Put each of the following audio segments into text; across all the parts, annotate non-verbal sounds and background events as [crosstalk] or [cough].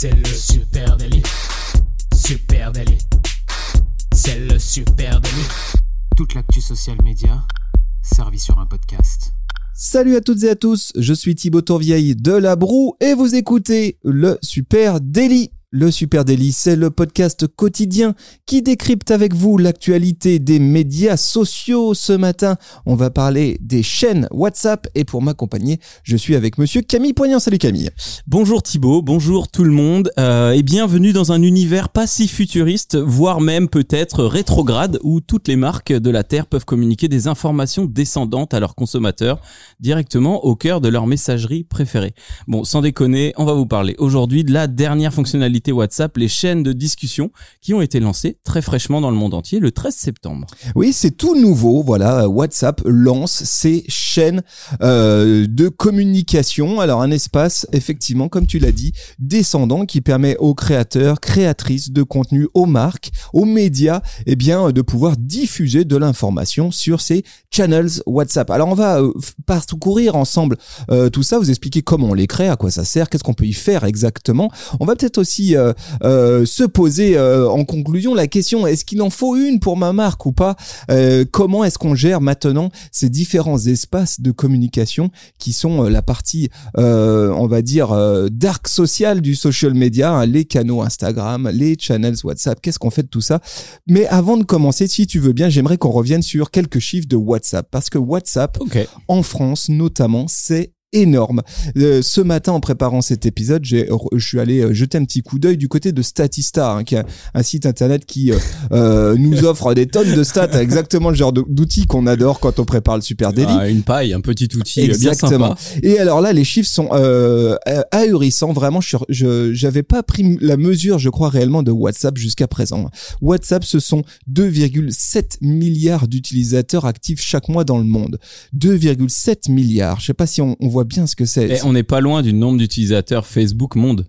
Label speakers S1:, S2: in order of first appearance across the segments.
S1: C'est le super délit. Super délit. C'est le super délit.
S2: Toute l'actu social média servie sur un podcast.
S3: Salut à toutes et à tous, je suis Thibaut Tourvieille de La Broue et vous écoutez le Super Daily. Le Super Daily, c'est le podcast quotidien qui décrypte avec vous l'actualité des médias sociaux. Ce matin, on va parler des chaînes WhatsApp et pour m'accompagner, je suis avec monsieur Camille Poignant. Salut Camille.
S4: Bonjour Thibaut, bonjour tout le monde euh, et bienvenue dans un univers pas si futuriste, voire même peut-être rétrograde où toutes les marques de la Terre peuvent communiquer des informations descendantes à leurs consommateurs directement au cœur de leur messagerie préférée. Bon, sans déconner, on va vous parler aujourd'hui de la dernière fonctionnalité WhatsApp, les chaînes de discussion qui ont été lancées très fraîchement dans le monde entier le 13 septembre.
S3: Oui, c'est tout nouveau. Voilà, WhatsApp lance ses chaînes euh, de communication. Alors un espace, effectivement, comme tu l'as dit, descendant qui permet aux créateurs, créatrices de contenu, aux marques, aux médias, eh bien, de pouvoir diffuser de l'information sur ces channels WhatsApp. Alors on va euh, parcourir ensemble euh, tout ça, vous expliquer comment on les crée, à quoi ça sert, qu'est-ce qu'on peut y faire exactement. On va peut-être aussi euh, euh, se poser euh, en conclusion la question est-ce qu'il en faut une pour ma marque ou pas? Comment est-ce qu'on gère maintenant ces différents espaces de communication qui sont la partie, on va dire, dark social du social media, hein, les canaux Instagram, les channels WhatsApp. Qu'est-ce qu'on fait de tout ça? Mais avant de commencer, si tu veux bien, j'aimerais qu'on revienne sur quelques chiffres de WhatsApp parce que WhatsApp en France notamment, c'est énorme. Euh, ce matin, en préparant cet épisode, j'ai, je suis allé euh, jeter un petit coup d'œil du côté de Statista, hein, qui est un site internet qui euh, [laughs] nous offre des tonnes de stats, exactement le genre d'outils qu'on adore quand on prépare le Super Daily.
S4: Ah, une paille, un petit outil
S3: exactement.
S4: bien sympa.
S3: Et alors là, les chiffres sont ahurissants. Vraiment, je j'avais pas pris la mesure, je crois réellement, de WhatsApp jusqu'à présent. WhatsApp, ce sont 2,7 milliards d'utilisateurs actifs chaque mois dans le monde. 2,7 milliards. Je sais pas si on, on voit bien ce que c'est.
S4: Et on n'est pas loin du nombre d'utilisateurs Facebook monde.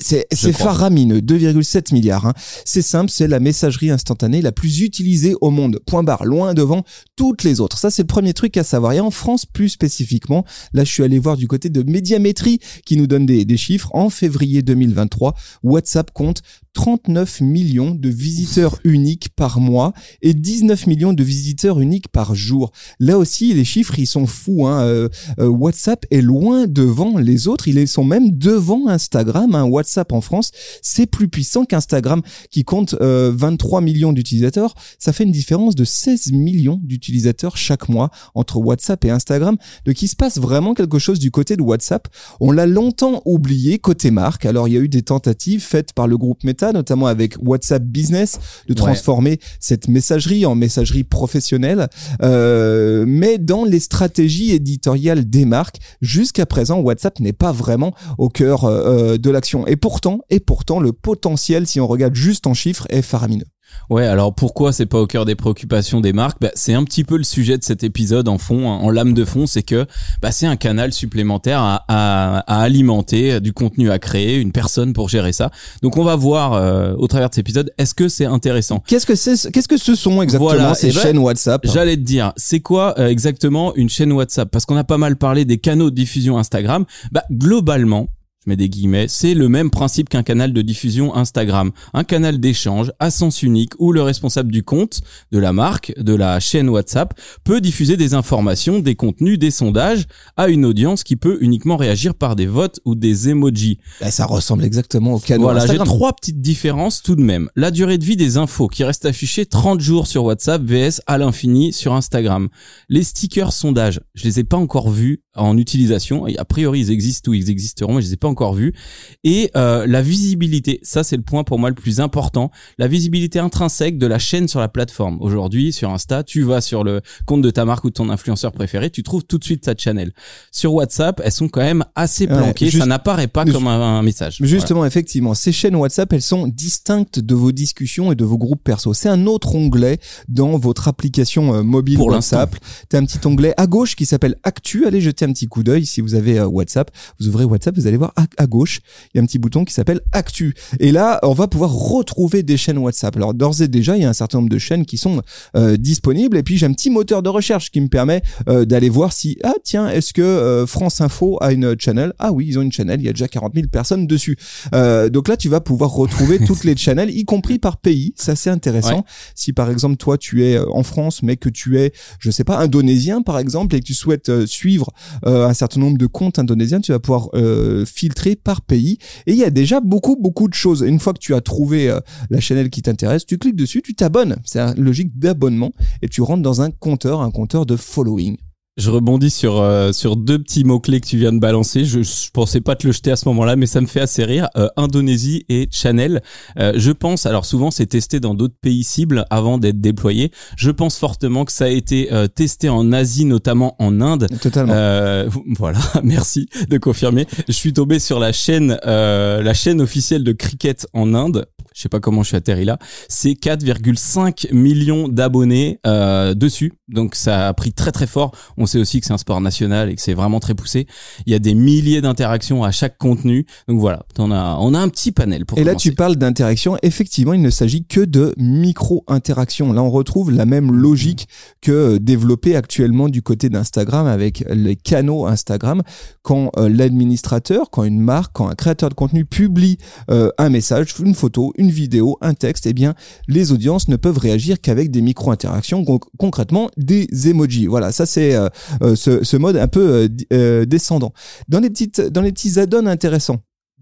S3: C'est faramineux, 2,7 milliards. Hein. C'est simple, c'est la messagerie instantanée la plus utilisée au monde. Point barre, loin devant toutes les autres. Ça, c'est le premier truc à savoir. Et en France, plus spécifiquement, là, je suis allé voir du côté de Médiamétrie qui nous donne des, des chiffres. En février 2023, WhatsApp compte 39 millions de visiteurs uniques par mois et 19 millions de visiteurs uniques par jour. Là aussi, les chiffres, ils sont fous. Hein. Euh, euh, WhatsApp est loin devant les autres. Ils sont même devant Instagram. Hein. WhatsApp en France, c'est plus puissant qu'Instagram qui compte 23 euh, millions d'utilisateurs. Ça fait une différence de 16 millions d'utilisateurs chaque mois entre WhatsApp et Instagram. Donc il se passe vraiment quelque chose du côté de WhatsApp? On l'a longtemps oublié côté marque. Alors il y a eu des tentatives faites par le groupe Meta notamment avec WhatsApp Business, de transformer cette messagerie en messagerie professionnelle. Euh, mais dans les stratégies éditoriales des marques, jusqu'à présent, WhatsApp n'est pas vraiment au cœur euh, de l'action. Et pourtant, et pourtant, le potentiel, si on regarde juste en chiffres, est faramineux.
S4: Ouais, alors pourquoi c'est pas au cœur des préoccupations des marques? Bah, C'est un petit peu le sujet de cet épisode en fond, en lame de fond, c'est que bah, c'est un canal supplémentaire à, à, à, alimenter, du contenu à créer, une personne pour gérer ça. Donc on va voir euh, au travers de cet épisode, est-ce que c'est intéressant?
S3: Qu'est-ce que c'est Qu'est-ce que ce sont exactement ces ben, chaînes WhatsApp?
S4: J'allais te dire, c'est quoi euh, exactement une chaîne WhatsApp? Parce qu'on a pas mal parlé des canaux de diffusion Instagram. Bah globalement, je mets des guillemets, c'est le même principe qu'un canal de diffusion Instagram, un canal d'échange à sens unique où le responsable du compte, de la marque, de la chaîne WhatsApp peut diffuser des informations, des contenus, des sondages à une audience qui peut uniquement réagir par des votes ou des emojis.
S3: Bah, ça ressemble exactement au canal
S4: voilà, j'ai trois petites différences tout de même. La durée de vie des infos qui reste affichée 30 jours sur WhatsApp vs à l'infini sur Instagram. Les stickers sondages, je les ai pas encore vus en utilisation. a priori, ils existent ou ils existeront, mais je les ai pas encore vus. Et euh, la visibilité, ça c'est le point pour moi le plus important. La visibilité intrinsèque de la chaîne sur la plateforme. Aujourd'hui, sur Insta, tu vas sur le compte de ta marque ou de ton influenceur préféré, tu trouves tout de suite sa channel. Sur WhatsApp, elles sont quand même assez planquées. ça n'apparaît pas comme un, message.
S3: Justement, effectivement, ces chaînes WhatsApp, elles sont distinctes de vos discussions et de vos groupes perso. C'est un autre onglet dans votre application euh, mobile
S4: pour
S3: WhatsApp. T'as un petit onglet à gauche qui s'appelle Actu. Allez jeter jetez un petit coup d'œil si vous avez euh, WhatsApp. Vous ouvrez WhatsApp, vous allez voir à, à gauche, il y a un petit bouton qui s'appelle Actu. Et là, on va pouvoir retrouver des chaînes WhatsApp. Alors d'ores et déjà, il y a un certain nombre de chaînes qui sont euh, disponibles. Et puis j'ai un petit moteur de recherche qui me permet euh, d'aller voir si ah tiens, est-ce que euh, France Info a une channel? Ah oui, ils ont une channel. Il y a déjà 40 000 personnes dessus. Donc là, tu vas pouvoir retrouver [laughs] toutes les channels, y compris par pays. Ça c'est intéressant.
S4: Ouais.
S3: Si par exemple toi tu es en France, mais que tu es, je sais pas, indonésien par exemple, et que tu souhaites suivre euh, un certain nombre de comptes indonésiens, tu vas pouvoir euh, filtrer par pays. Et il y a déjà beaucoup beaucoup de choses. Une fois que tu as trouvé euh, la channel qui t'intéresse, tu cliques dessus, tu t'abonnes. C'est une logique d'abonnement et tu rentres dans un compteur, un compteur de following.
S4: Je rebondis sur euh, sur deux petits mots clés que tu viens de balancer. Je, je pensais pas te le jeter à ce moment-là, mais ça me fait assez rire. Euh, Indonésie et Channel. Euh, je pense, alors souvent c'est testé dans d'autres pays cibles avant d'être déployé. Je pense fortement que ça a été euh, testé en Asie, notamment en Inde.
S3: Totalement.
S4: Euh, [laughs] voilà, [laughs] merci de confirmer. Je suis tombé sur la chaîne, euh, la chaîne officielle de cricket en Inde. Je sais pas comment je suis atterri là. C'est 4,5 millions d'abonnés euh, dessus. Donc ça a pris très très fort. On sait aussi que c'est un sport national et que c'est vraiment très poussé. Il y a des milliers d'interactions à chaque contenu. Donc voilà, on a on a un petit panel pour
S3: Et là, tu parles d'interaction. Effectivement, il ne s'agit que de micro-interaction. Là, on retrouve la même logique que développée actuellement du côté d'Instagram avec les canaux Instagram. Quand euh, l'administrateur, quand une marque, quand un créateur de contenu publie euh, un message, une photo, une vidéo, un texte, eh bien, les audiences ne peuvent réagir qu'avec des micro-interactions, con- concrètement des emojis. Voilà, ça c'est euh, euh, ce, mode un peu euh, descendant. Dans les petites, dans les petits add-ons intéressants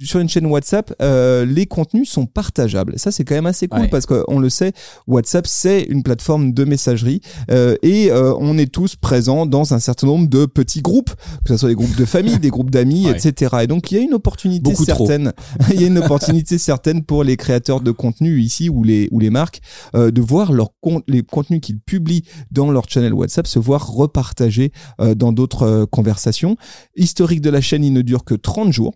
S3: sur une chaîne WhatsApp, euh, les contenus sont partageables. Ça, c'est quand même assez cool
S4: Ouais.
S3: parce qu'on le sait, WhatsApp, c'est une plateforme de messagerie euh, et euh, on est tous présents dans un certain nombre de petits groupes, que ce soit des groupes de famille, [laughs] des groupes d'amis,
S4: Ouais.
S3: etc. Et donc, il y a une opportunité
S4: Beaucoup
S3: certaine. [laughs] il y a une opportunité certaine pour les créateurs de contenu ici ou les ou les marques euh, de voir leur con- les contenus qu'ils publient dans leur channel WhatsApp se voir repartagés euh, dans d'autres euh, conversations. Historique de la chaîne, il ne dure que 30 jours.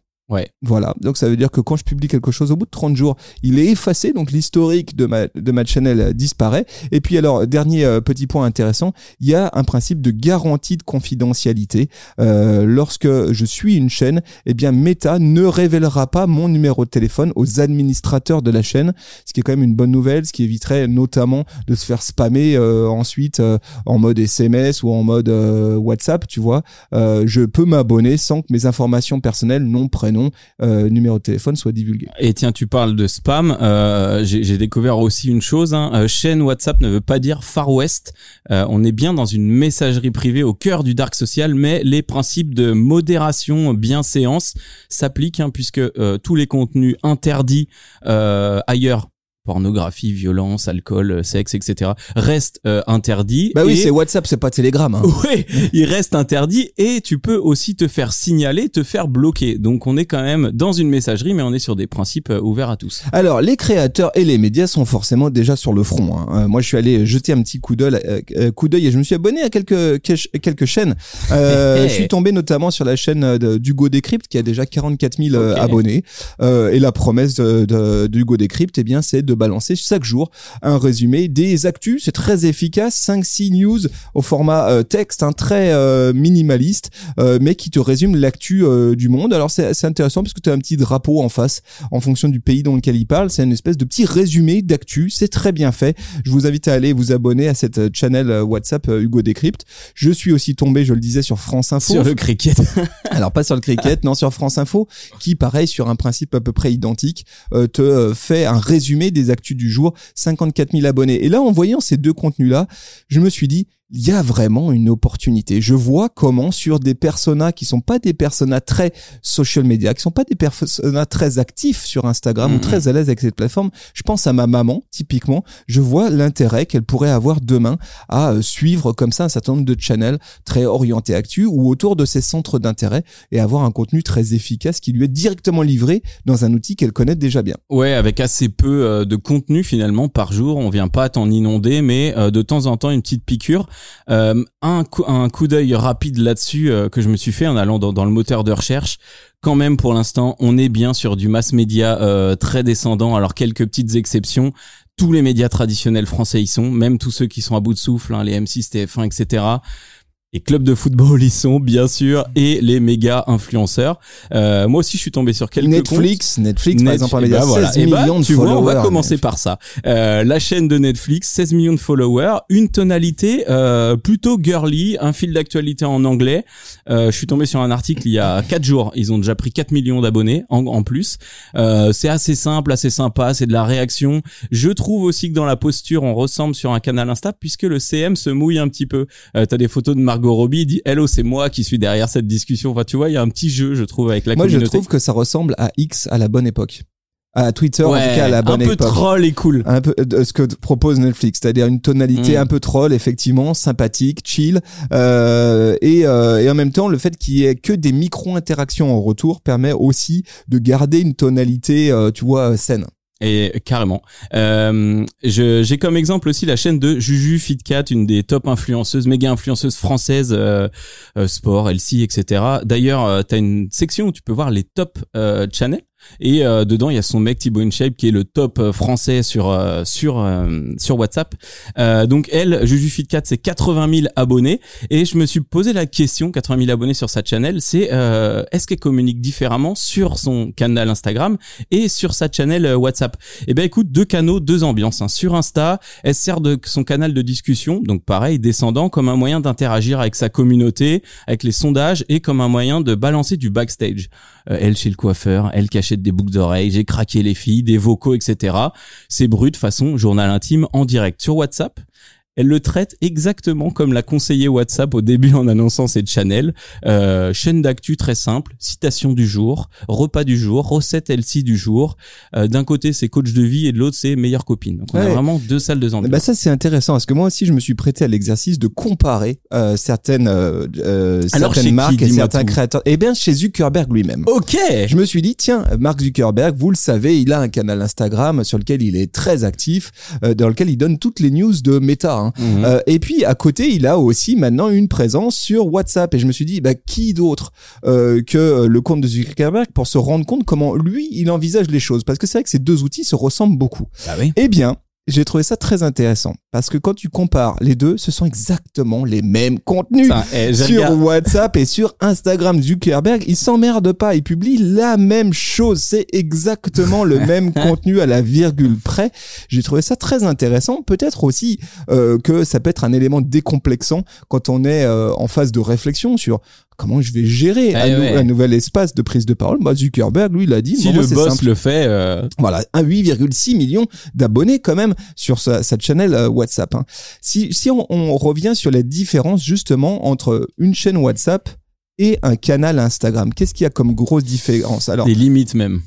S3: Voilà. Donc ça veut dire que quand je publie quelque chose au bout de 30 jours, il est effacé. Donc l'historique de ma, de ma channel euh, disparaît. Et puis alors, dernier euh, petit point intéressant, il y a un principe de garantie de confidentialité. Euh, lorsque je suis une chaîne, eh bien Meta ne révélera pas mon numéro de téléphone aux administrateurs de la chaîne, ce qui est quand même une bonne nouvelle, ce qui éviterait notamment de se faire spammer euh, ensuite euh, en mode SMS ou en mode WhatsApp, tu vois. Je peux m'abonner sans que mes informations personnelles, nom, prénom, euh, numéro de téléphone soient divulguées.
S4: Et tiens, tu parles de spam. Euh, J'ai découvert aussi une chose. Hein. Euh, chaîne WhatsApp ne veut pas dire Far West. On est bien dans une messagerie privée au cœur du dark social, mais les principes de modération, bienséance s'appliquent hein, puisque tous les contenus interdits ailleurs pornographie, violence, alcool, euh, sexe, etc. restent euh, interdits.
S3: Bah oui,
S4: Et-
S3: c'est WhatsApp, c'est pas Telegram. Hein. [laughs]
S4: oui, il reste interdit et tu peux aussi te faire signaler, te faire bloquer. Donc on est quand même dans une messagerie, mais on est sur des principes euh, ouverts à tous.
S3: Alors, les créateurs et les médias sont forcément déjà sur le front. hein. Euh, moi, je suis allé jeter un petit coup d'œil, coup d'œil et je me suis abonné à quelques quelques chaînes. Euh, [laughs] je suis tombé notamment sur la chaîne de- d'Hugo Décrypte qui a déjà 44 000 euh,
S4: Ok.
S3: abonnés. Euh, et la promesse de, de, d'Hugo Décrypte, eh bien, c'est de balancer chaque jour un résumé des actus. C'est très efficace, 5-6 news au format euh, texte, un très euh, minimaliste, euh, mais qui te résume l'actu euh, du monde. Alors, c'est intéressant parce que tu as un petit drapeau en face en fonction du pays dans lequel il parle. C'est une espèce de petit résumé d'actu. C'est très bien fait. Je vous invite à aller vous abonner à cette euh, channel euh, WhatsApp Hugo Décrypte. Je suis aussi tombé, je le disais, sur France Info.
S4: Sur le cricket. [laughs]
S3: Alors pas sur le cricket, non sur France Info, qui pareil sur un principe à peu près identique te fait un résumé des actus du jour, 54 000 abonnés. Et là, en voyant ces deux contenus-là, je me suis dit, il y a vraiment une opportunité. Je vois comment sur des personas qui sont pas des personas très social media, qui sont pas des personas très actifs sur Instagram ou
S4: Mhm.
S3: très à l'aise avec cette plateforme, je pense à ma maman typiquement, je vois l'intérêt qu'elle pourrait avoir demain à euh, suivre comme ça un certain nombre de channels très orientés actu ou autour de ses centres d'intérêt et avoir un contenu très efficace qui lui est directement livré dans un outil qu'elle connaît déjà bien.
S4: Ouais, avec assez peu euh, de contenu finalement par jour, on vient pas t'en inonder, mais euh, de temps en temps une petite piqûre. Euh, un coup, d'œil rapide là-dessus euh, que je me suis fait en allant dans, dans le moteur de recherche. Quand même, pour l'instant, on est bien sur du mass média euh, très descendant. Alors quelques petites exceptions. Tous les médias traditionnels français y sont, même tous ceux qui sont à bout de souffle, hein, les M6, TF1, etc. et clubs de football y sont bien sûr et les méga influenceurs. Euh, moi aussi je suis tombé sur quelques
S3: Netflix,
S4: comptes.
S3: Netflix par exemple,
S4: bah,
S3: 16
S4: voilà. Et bah,
S3: millions de
S4: tu vois, on va commencer par ça. Euh, la chaîne de Netflix, 16 millions de followers, une tonalité euh, plutôt girly, un fil d'actualité en anglais. Euh, je suis tombé sur un article il y a 4 jours, ils ont déjà pris 4 millions d'abonnés en, en plus. Euh, c'est assez simple, assez sympa, c'est de la réaction. Je trouve aussi que dans la posture, on ressemble sur un canal Insta puisque le CM se mouille un petit peu. Euh, T'as des photos de Margot Robbie, dit "Hello, c'est moi qui suis derrière cette discussion." Enfin, tu vois, il y a un petit jeu, je trouve, avec la
S3: Moi, je trouve que ça ressemble à X à la bonne époque. À Twitter, en
S4: Ouais,
S3: tout cas, à la bonne
S4: un peu
S3: époque.
S4: troll et cool.
S3: un peu de ce que propose Netflix, c'est-à-dire une tonalité
S4: Mm.
S3: un peu troll, effectivement, sympathique, chill, euh, et, euh, et en même temps, le fait qu'il y ait que des micro-interactions en retour permet aussi de garder une tonalité, euh, tu vois, saine.
S4: Et carrément. Euh, J'ai comme exemple aussi la chaîne de Juju Fitcat, une des top influenceuses, méga influenceuses françaises, euh, euh, sport, LC, etc. D'ailleurs, euh, tu as une section où tu peux voir les top euh, channels. Et euh, dedans, il y a son mec Thibaut InShape qui est le top euh, français sur euh, sur euh, sur WhatsApp. Euh, donc elle, Juju Fitcat, c'est 80 000 abonnés. Et je me suis posé la question, 80 000 abonnés sur sa channel, c'est euh, est-ce qu'elle communique différemment sur son canal Instagram et sur sa channel WhatsApp? Eh ben écoute, deux canaux, deux ambiances. hein. Sur Insta, elle sert de son canal de discussion, donc pareil, descendant, comme un moyen d'interagir avec sa communauté, avec les sondages et comme un moyen de balancer du backstage. Euh, elle chez le coiffeur, elle cachette des boucles d'oreilles, j'ai craqué les filles, des vocaux, etc. C'est brut façon journal intime en direct sur WhatsApp. Elle le traite exactement comme l'a conseillé WhatsApp au début en annonçant cette channel. Euh, chaîne d'actu très simple, citation du jour, repas du jour, recette LC du jour. Euh, D'un côté c'est coach de vie et de l'autre c'est meilleure copine. Donc on a vraiment deux salles, deux ambiances.
S3: Bah ça c'est intéressant parce que moi aussi je me suis prêté à l'exercice de comparer euh, certaines euh, euh,
S4: Alors,
S3: certaines
S4: qui
S3: marques et certains créateurs. Eh bien chez Zuckerberg lui-même.
S4: ok.
S3: Je me suis dit, tiens, Mark Zuckerberg, vous le savez, il a un canal Instagram sur lequel il est très actif, euh, dans lequel il donne toutes les news de Meta. Hein.
S4: Mhm.
S3: Euh, et puis à côté, il a aussi maintenant une présence sur WhatsApp. Et je me suis dit, bah, qui d'autre euh, que euh, le compte de Zuckerberg pour se rendre compte comment lui, il envisage les choses? Parce que c'est vrai que ces deux outils se ressemblent beaucoup.
S4: Bah oui.
S3: Eh bien, j'ai trouvé ça très intéressant parce que quand tu compares les deux, ce sont exactement les mêmes contenus.
S4: Ça, eh,
S3: Sur WhatsApp et sur Instagram, Zuckerberg, il s'emmerde pas, il publie la même chose, c'est exactement le [laughs] même contenu à la virgule près. J'ai trouvé ça très intéressant, peut-être aussi euh, que ça peut être un élément décomplexant quand on est euh, en phase de réflexion sur comment je vais gérer
S4: Eh
S3: un, nou-
S4: ouais.
S3: un nouvel espace de prise de parole. Bah, Zuckerberg, lui, il a dit,
S4: Si le boss
S3: simple.
S4: le fait, euh,
S3: Voilà, un 8,6 millions d'abonnés quand même sur sa, sa channel euh, WhatsApp. hein. Si, on, revient sur la différence justement entre une chaîne WhatsApp et un canal Instagram, qu'est-ce qu'il y a comme grosse différence? Alors,
S4: des limites même.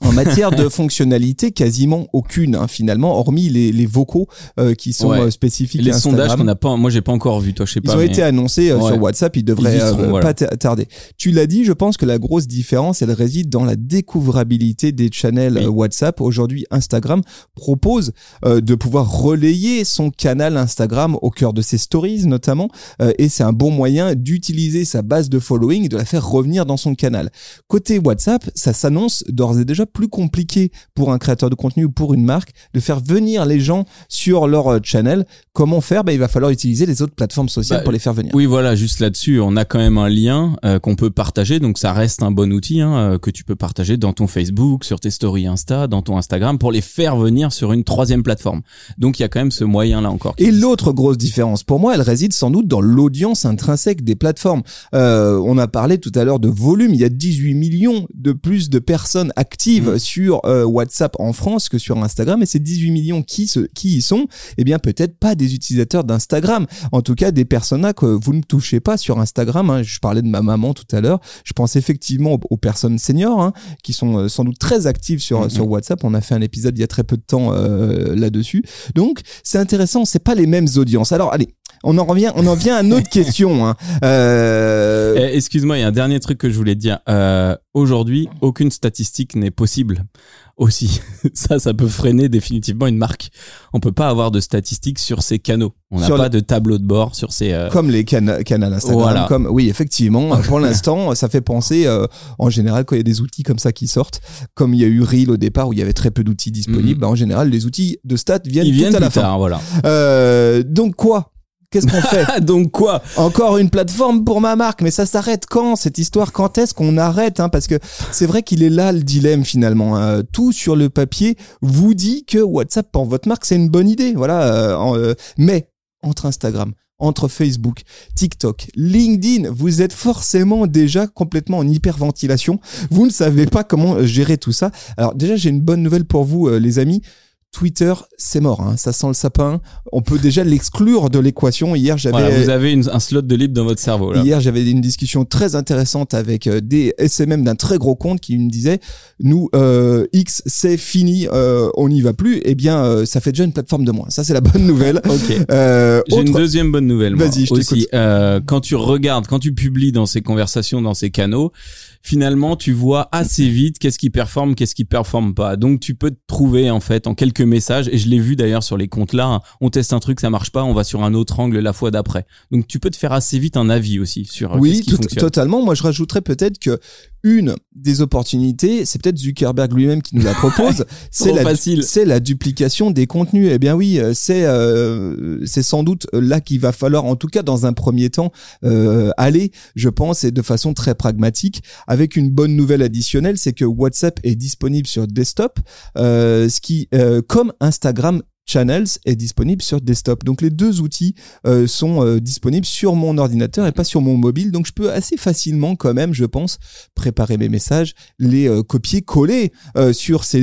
S3: En matière de fonctionnalité, quasiment aucune hein, finalement, hormis les, les vocaux euh, qui sont
S4: Ouais.
S3: euh, spécifiques
S4: Les
S3: à
S4: sondages qu'on n'a pas, moi j'ai pas encore vu, toi je sais
S3: Ils
S4: pas.
S3: ont
S4: mais-
S3: été annoncés euh,
S4: Ouais.
S3: sur WhatsApp, ils devraient
S4: Ils seront,
S3: euh,
S4: voilà.
S3: pas ta- tarder. Tu l'as dit, je pense que la grosse différence, elle réside dans la découvrabilité des channels
S4: Oui.
S3: euh, WhatsApp. Aujourd'hui, Instagram propose euh, de pouvoir relayer son canal Instagram au cœur de ses stories notamment, euh, et c'est un bon moyen d'utiliser sa base de following et de la faire revenir dans son canal. Côté WhatsApp, ça s'annonce d'ores et déjà plus compliqué pour un créateur de contenu ou pour une marque de faire venir les gens sur leur euh, channel. Comment faire? Ben, Il va falloir utiliser les autres plateformes sociales
S4: Bah,
S3: pour les faire venir.
S4: Oui, voilà, juste là-dessus, on a quand même un lien euh, qu'on peut partager, donc ça reste un bon outil hein, euh, que tu peux partager dans ton Facebook, sur tes stories Insta, dans ton Instagram, pour les faire venir sur une troisième plateforme. Donc il y a quand même ce moyen-là encore.
S3: Et l'autre grosse différence, pour moi, elle réside sans doute dans l'audience intrinsèque des plateformes. Euh, on a parlé tout à l'heure de volume. Il y a 18 millions de plus de personnes actives
S4: Mm.
S3: sur euh, WhatsApp en France que sur Instagram. Et ces 18 millions qui, se, qui y sont, eh bien, peut-être pas des utilisateurs d'Instagram. En tout cas, des personas que vous ne touchez pas sur Instagram. hein. Je parlais de ma maman tout à l'heure. Je pense effectivement aux, aux personnes seniors hein, qui sont euh, sans doute très actives sur, sur WhatsApp. On a fait un épisode il y a très peu de temps euh, là-dessus. Donc, c'est intéressant. C'est pas les mêmes audiences. Alors, allez, on en revient, on en vient à une autre [laughs] question. Hein. Euh,
S4: Eh, Excuse-moi, il y a un dernier truc que je voulais te dire. Euh, Aujourd'hui, aucune statistique n'est possible. Aussi, [laughs] ça, ça peut freiner définitivement une marque. On peut pas avoir de statistiques sur ces canaux. On n'a pas
S3: le-
S4: de tableau de bord sur ces. euh,
S3: comme les cana- canaux Instagram,
S4: Voilà.
S3: comme oui effectivement. [laughs] Pour l'instant, ça fait penser euh, en général quand il y a des outils comme ça qui sortent, comme il y a eu Reel au départ où il y avait très peu d'outils disponibles.
S4: Mhm.
S3: bah, en général, les outils de stats viennent
S4: Ils
S3: tout
S4: viennent
S3: à la
S4: plus
S3: fin.
S4: tard, voilà.
S3: Euh, donc quoi? Qu'est-ce qu'on fait [laughs]
S4: Donc quoi
S3: Encore une plateforme pour ma marque, mais ça s'arrête quand cette histoire? Quand est-ce qu'on arrête hein? Parce que c'est vrai qu'il est là le dilemme finalement. hein. Tout sur le papier vous dit que WhatsApp pour votre marque c'est une bonne idée, voilà. euh, euh, mais entre Instagram, entre Facebook, TikTok, LinkedIn, vous êtes forcément déjà complètement en hyperventilation. Vous ne savez pas comment gérer tout ça. Alors déjà j'ai une bonne nouvelle pour vous euh, les amis. Twitter, c'est mort, hein. ça sent le sapin. On peut déjà l'exclure de l'équation. Hier, j'avais
S4: Voilà, vous avez une- un slot de libre dans votre cerveau là.
S3: Hier, j'avais une discussion très intéressante avec euh, des SMM d'un très gros compte qui me disait nous euh, X c'est fini, euh, on n'y va plus. Eh bien, euh, ça fait déjà une plateforme de moins. Ça c'est la bonne nouvelle. [laughs]
S4: Ok.
S3: Euh,
S4: J'ai une deuxième bonne nouvelle.
S3: Vas-y, je
S4: aussi.
S3: t'écoute.
S4: Euh, quand tu regardes, quand tu publies dans ces conversations, dans ces canaux, finalement, tu vois assez vite qu'est-ce qui performe, qu'est-ce qui performe pas. Donc, tu peux te trouver en fait en quelques messages. Et je l'ai vu d'ailleurs sur les comptes là. hein. on teste un truc, ça marche pas, on va sur un autre angle la fois d'après. Donc, tu peux te faire assez vite un avis aussi sur euh,
S3: oui,
S4: qui
S3: tout-
S4: fonctionne.
S3: totalement. Moi, je rajouterais peut-être que une des opportunités, c'est peut-être Zuckerberg lui-même qui nous la propose, [laughs] c'est la, c'est la duplication des contenus. Eh bien oui, euh, c'est euh, c'est sans doute là qu'il va falloir, en tout cas dans un premier temps, euh, aller, je pense, et de façon très pragmatique. Avec une bonne nouvelle additionnelle, c'est que WhatsApp est disponible sur desktop, euh, ce qui, euh, comme Instagram. Channels est disponible sur desktop. Donc les deux outils euh, sont euh, disponibles sur mon ordinateur et pas sur mon mobile. Donc je peux assez facilement quand même, je pense, préparer mes messages, les euh, copier, coller sur ces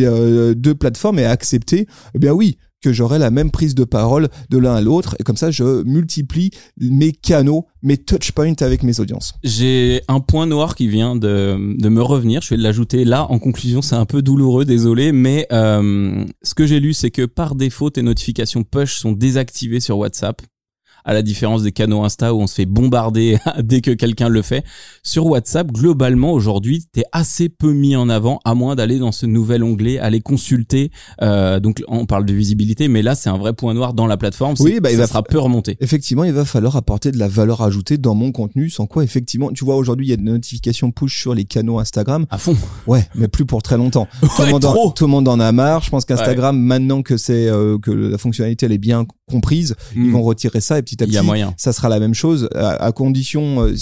S3: deux plateformes et accepter. Eh bien oui que j'aurai la même prise de parole de l'un à l'autre et comme ça je multiplie mes canaux, mes touchpoints avec mes audiences.
S4: J'ai un point noir qui vient de, de me revenir. Je vais l'ajouter là en conclusion. C'est un peu douloureux, désolé, mais euh, ce que j'ai lu, c'est que par défaut, tes notifications push sont désactivées sur WhatsApp. À la différence des canaux Insta où on se fait bombarder [laughs] dès que quelqu'un le fait. Sur WhatsApp, globalement, aujourd'hui, t'es assez peu mis en avant, à moins d'aller dans ce nouvel onglet, aller consulter. Euh, donc, on parle de visibilité, mais là, c'est un vrai point noir dans la plateforme.
S3: Oui, bah, il
S4: ça
S3: va-
S4: sera peu remonté.
S3: Effectivement, il va falloir apporter de la valeur ajoutée dans mon contenu, sans quoi effectivement, tu vois aujourd'hui il y a des notifications push sur les canaux Instagram.
S4: À fond.
S3: Ouais, mais plus pour très longtemps. [laughs] tout, le
S4: Ouais,
S3: monde en, tout le monde en a marre. Je pense qu'Instagram, maintenant que c'est euh, que la fonctionnalité elle est bien comprise, ils
S4: Mm.
S3: vont retirer ça et petit à petit,
S4: y a moyen.
S3: ça sera la même chose. À, à condition, euh,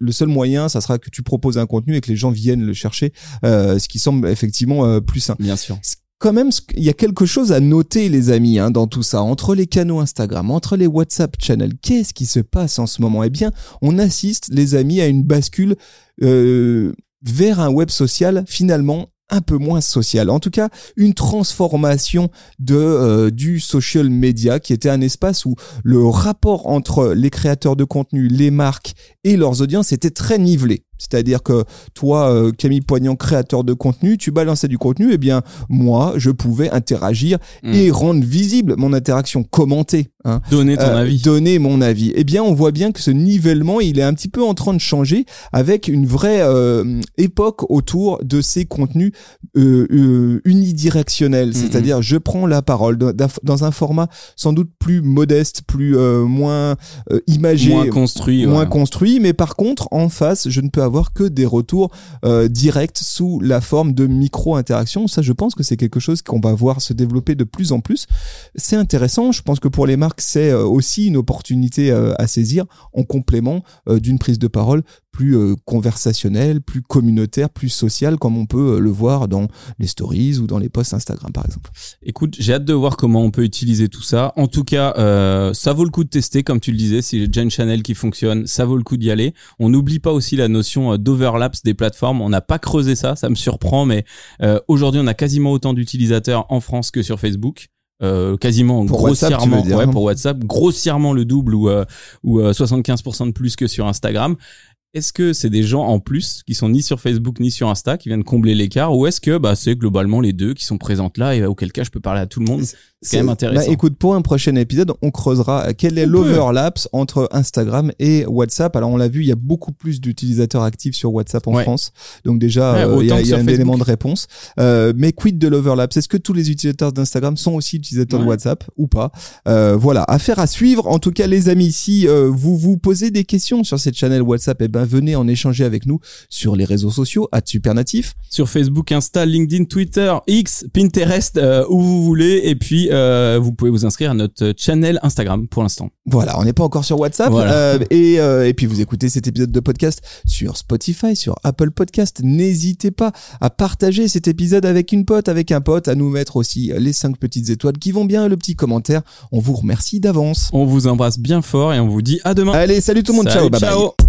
S3: le seul moyen, ça sera que tu proposes un contenu et que les gens viennent le chercher, euh, ce qui semble effectivement euh, plus sain.
S4: Bien sûr.
S3: Quand même, il y a quelque chose à noter, les amis, hein, dans tout ça. Entre les canaux Instagram, entre les WhatsApp channels, qu'est-ce qui se passe en ce moment? Eh bien, on assiste, les amis, à une bascule euh, vers un web social finalement un peu moins social. En tout cas, une transformation de euh, du social media qui était un espace où le rapport entre les créateurs de contenu, les marques et leurs audiences était très nivelé. C'est-à-dire que toi, euh, Camille Poignant, créateur de contenu, tu balançais du contenu, eh bien moi, je pouvais interagir
S4: Mm.
S3: et rendre visible mon interaction, commenter, hein,
S4: Donner ton
S3: euh,
S4: avis.
S3: donner mon avis. Eh bien, on voit bien que ce nivellement, il est un petit peu en train de changer avec une vraie euh, époque autour de ces contenus euh, euh, unidirectionnels.
S4: Mhm.
S3: C'est-à-dire, je prends la parole dans, un format sans doute plus modeste, plus euh, moins euh, imagé,
S4: moins construit.
S3: moins
S4: ouais.
S3: construit, mais par contre, en face, je ne peux avoir que des retours euh, directs sous la forme de micro-interactions. Ça, je pense que c'est quelque chose qu'on va voir se développer de plus en plus. C'est intéressant. Je pense que pour les marques, c'est euh, aussi une opportunité euh, à saisir en complément d'une prise de parole plus euh, conversationnelle, plus communautaire, plus sociale, comme on peut euh, le voir dans les stories ou dans les posts Instagram, par exemple.
S4: Écoute, j'ai hâte de voir comment on peut utiliser tout ça. En tout cas, euh, ça vaut le coup de tester, comme tu le disais. Si j'ai déjà une channel qui fonctionne, ça vaut le coup d'y aller. On n'oublie pas aussi la notion euh, d'overlaps des plateformes. On n'a pas creusé ça, ça me surprend, mais euh, aujourd'hui, on a quasiment autant d'utilisateurs en France que sur Facebook. Euh, quasiment
S3: Pour
S4: grossièrement
S3: dire,
S4: ouais,
S3: hein.
S4: pour WhatsApp grossièrement le double ou euh, ou euh, 75% de plus que sur Instagram est-ce que c'est des gens en plus qui sont ni sur Facebook ni sur Insta qui viennent combler l'écart ou est-ce que bah c'est globalement les deux qui sont présentes là et euh, auquel cas je peux parler à tout le monde c'est quand même intéressant
S3: Bah, écoute, pour un prochain épisode, on creusera quel est l'overlap entre Instagram et WhatsApp. Alors, on l'a vu, il y a beaucoup plus d'utilisateurs actifs sur WhatsApp en
S4: Ouais.
S3: France. Donc déjà,
S4: Ouais,
S3: euh, il y
S4: autant
S3: a,
S4: que
S3: il y a
S4: sur
S3: un
S4: Facebook.
S3: élément de réponse. Euh, mais quid de l'overlap? Est-ce que tous les utilisateurs d'Instagram sont aussi utilisateurs de. WhatsApp ou pas? Euh, Voilà, affaire à suivre. En tout cas, les amis, si euh, vous vous posez des questions sur cette channel WhatsApp, eh ben venez en échanger avec nous sur les réseaux sociaux, à Supernatif.
S4: Sur Facebook, Insta, LinkedIn, Twitter, X, Pinterest, euh, où vous voulez. Et puis, euh, vous pouvez vous inscrire à notre channel Instagram pour l'instant.
S3: Voilà, on n'est pas encore sur WhatsApp.
S4: Voilà.
S3: Euh, et, et puis vous écoutez cet épisode de podcast sur Spotify, sur Apple Podcast. N'hésitez pas à partager cet épisode avec une pote, avec un pote, à nous mettre aussi les cinq petites étoiles qui vont bien, le petit commentaire. On vous remercie d'avance.
S4: On vous embrasse bien fort et on vous dit à demain.
S3: Allez, salut tout le monde,
S4: Salut,
S3: ciao, bye bye.
S4: ciao.